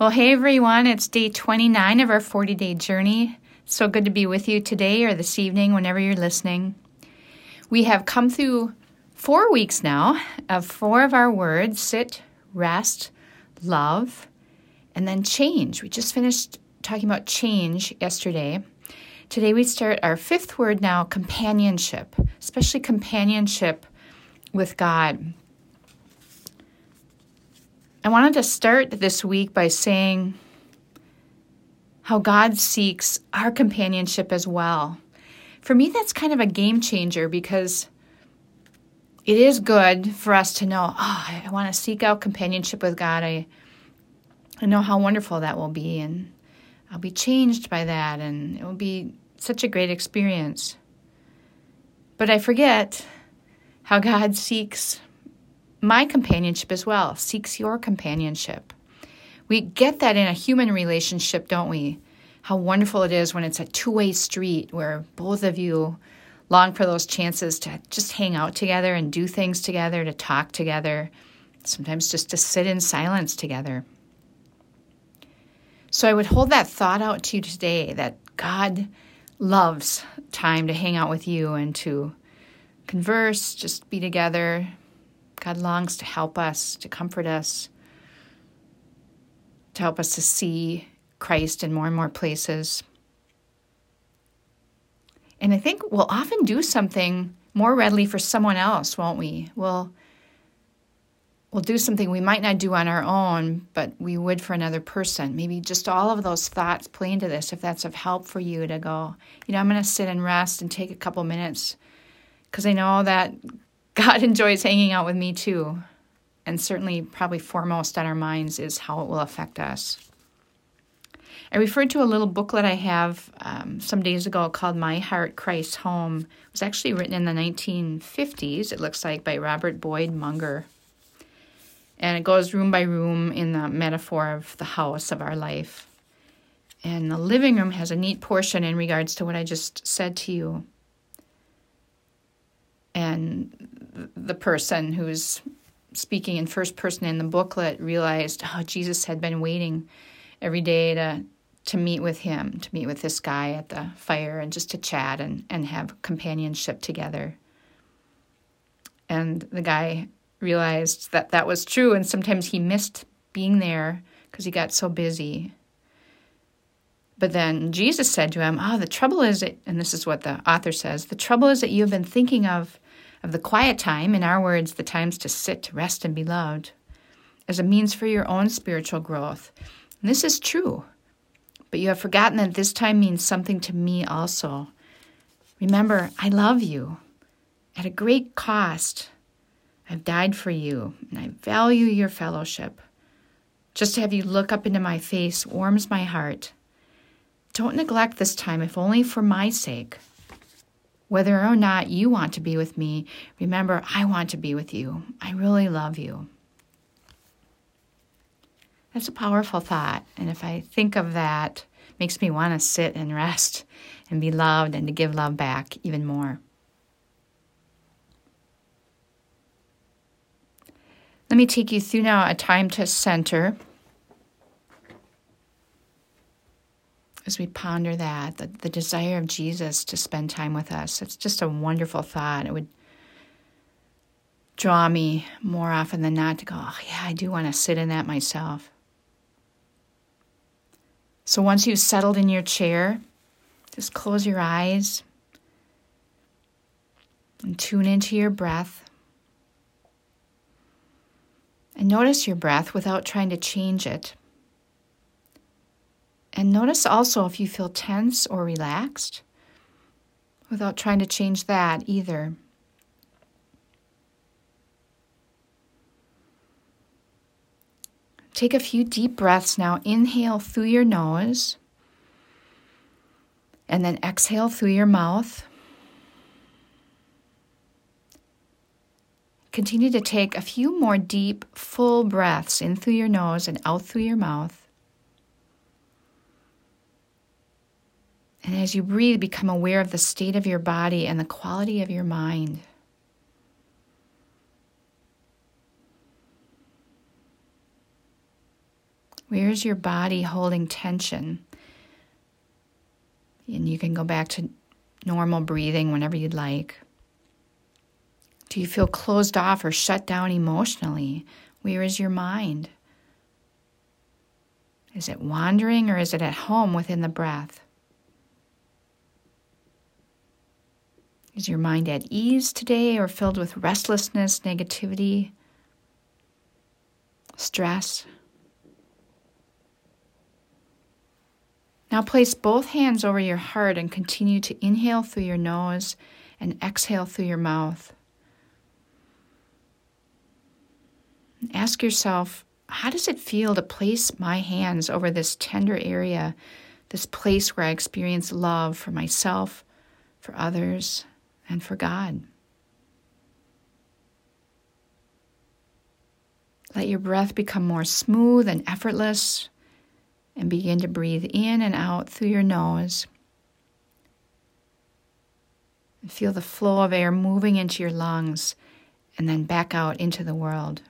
Well, hey everyone, it's day 29 of our 40 day journey. So good to be with you today or this evening, whenever you're listening. We have come through four weeks now of four of our words sit, rest, love, and then change. We just finished talking about change yesterday. Today we start our fifth word now companionship, especially companionship with God. I wanted to start this week by saying how God seeks our companionship as well. For me, that's kind of a game changer because it is good for us to know, oh, I want to seek out companionship with God. I, I know how wonderful that will be, and I'll be changed by that, and it will be such a great experience. But I forget how God seeks my companionship as well, seeks your companionship. We get that in a human relationship, don't we? How wonderful it is when it's a two way street where both of you long for those chances to just hang out together and do things together, to talk together, sometimes just to sit in silence together. So I would hold that thought out to you today that God loves time to hang out with you and to converse, just be together, God longs to help us, to comfort us, to help us to see Christ in more and more places. And I think we'll often do something more readily for someone else, won't we? We'll we'll do something we might not do on our own, but we would for another person. Maybe just all of those thoughts play into this if that's of help for you to go, you know, I'm going to sit and rest and take a couple minutes because I know that God enjoys hanging out with me too. And certainly, probably foremost on our minds is how it will affect us. I referred to a little booklet I have um, some days ago called My Heart, Christ's Home. It was actually written in the 1950s, it looks like, by Robert Boyd Munger. And it goes room by room in the metaphor of the house of our life. And the living room has a neat portion in regards to what I just said to you. And the person who's speaking in first person in the booklet realized how oh, Jesus had been waiting every day to to meet with him, to meet with this guy at the fire and just to chat and, and have companionship together. And the guy realized that that was true, and sometimes he missed being there because he got so busy. But then Jesus said to him, Oh, the trouble is, that, and this is what the author says the trouble is that you have been thinking of of the quiet time, in our words, the times to sit, to rest, and be loved, as a means for your own spiritual growth. And this is true, but you have forgotten that this time means something to me also. Remember, I love you. At a great cost, I've died for you, and I value your fellowship. Just to have you look up into my face warms my heart. Don't neglect this time, if only for my sake. Whether or not you want to be with me, remember, I want to be with you. I really love you. That's a powerful thought. And if I think of that, makes me want to sit and rest and be loved and to give love back even more. Let me take you through now a time to center. As we ponder that, the, the desire of Jesus to spend time with us. It's just a wonderful thought. It would draw me more often than not to go, oh, yeah, I do want to sit in that myself. So once you've settled in your chair, just close your eyes and tune into your breath. And notice your breath without trying to change it. And notice also if you feel tense or relaxed without trying to change that either. Take a few deep breaths now. Inhale through your nose and then exhale through your mouth. Continue to take a few more deep, full breaths in through your nose and out through your mouth. And as you breathe, become aware of the state of your body and the quality of your mind. Where is your body holding tension? And you can go back to normal breathing whenever you'd like. Do you feel closed off or shut down emotionally? Where is your mind? Is it wandering or is it at home within the breath? Is your mind at ease today or filled with restlessness, negativity, stress? Now place both hands over your heart and continue to inhale through your nose and exhale through your mouth. Ask yourself, how does it feel to place my hands over this tender area, this place where I experience love for myself, for others, and for God? Let your breath become more smooth and effortless and begin to breathe in and out through your nose. And feel the flow of air moving into your lungs and then back out into the world.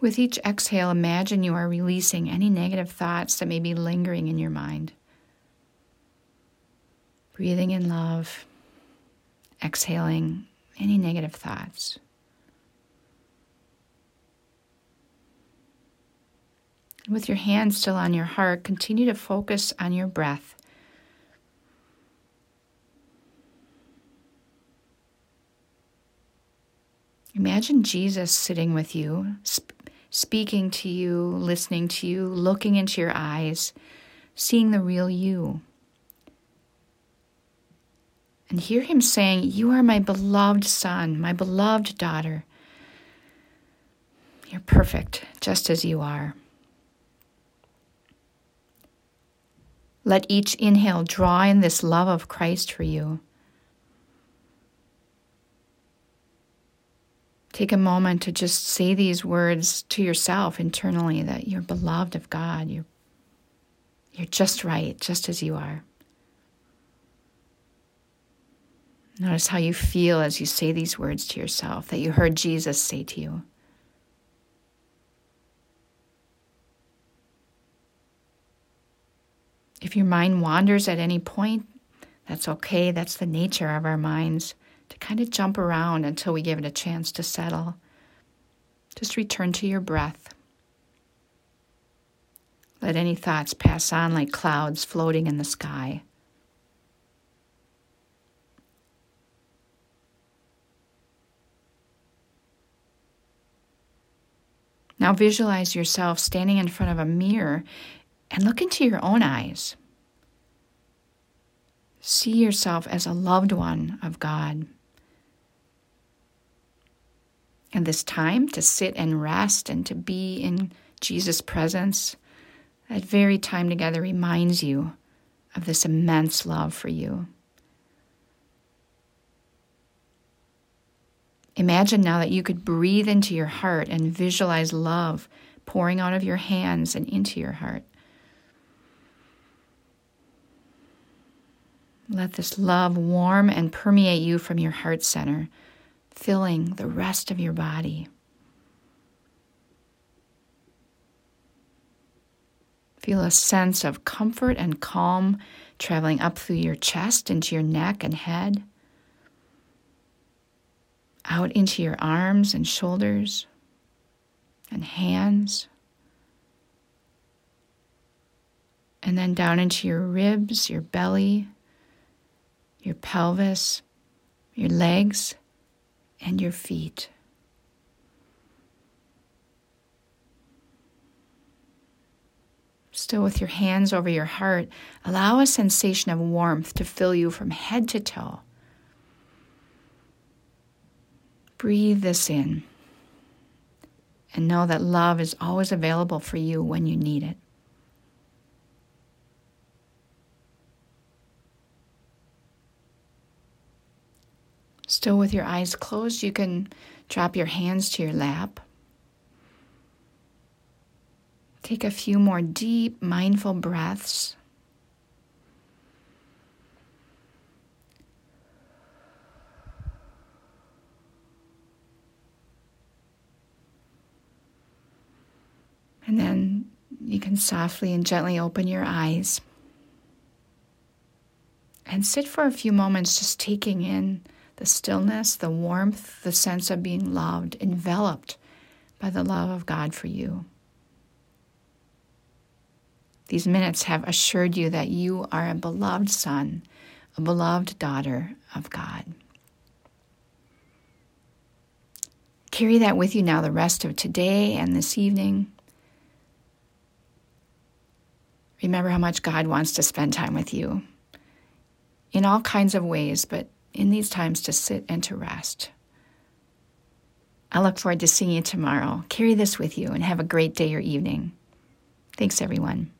With each exhale, imagine you are releasing any negative thoughts that may be lingering in your mind. Breathing in love, exhaling any negative thoughts. With your hand still on your heart, continue to focus on your breath. Imagine Jesus sitting with you, speaking to you, listening to you, looking into your eyes, seeing the real you. And hear him saying, You are my beloved son, my beloved daughter. You're perfect just as you are. Let each inhale draw in this love of Christ for you. Take a moment to just say these words to yourself internally that you're beloved of God. You're, you're just right, just as you are. Notice how you feel as you say these words to yourself that you heard Jesus say to you. If your mind wanders at any point, that's okay. That's the nature of our minds to kind of jump around until we give it a chance to settle. Just return to your breath. Let any thoughts pass on like clouds floating in the sky. Now visualize yourself standing in front of a mirror and look into your own eyes. See yourself as a loved one of God. And this time to sit and rest and to be in Jesus' presence, that very time together reminds you of this immense love for you. Imagine now that you could breathe into your heart and visualize love pouring out of your hands and into your heart. Let this love warm and permeate you from your heart center, filling the rest of your body. Feel a sense of comfort and calm traveling up through your chest into your neck and head, out into your arms and shoulders and hands, and then down into your ribs, your belly your pelvis, your legs, and your feet. Still with your hands over your heart, allow a sensation of warmth to fill you from head to toe. Breathe this in and know that love is always available for you when you need it. Still with your eyes closed, you can drop your hands to your lap. Take a few more deep, mindful breaths. And then you can softly and gently open your eyes and sit for a few moments just taking in the stillness, the warmth, the sense of being loved, enveloped by the love of God for you. These minutes have assured you that you are a beloved son, a beloved daughter of God. Carry that with you now the rest of today and this evening. Remember how much God wants to spend time with you in all kinds of ways, but in these times to sit and to rest. I look forward to seeing you tomorrow. Carry this with you and have a great day or evening. Thanks, everyone.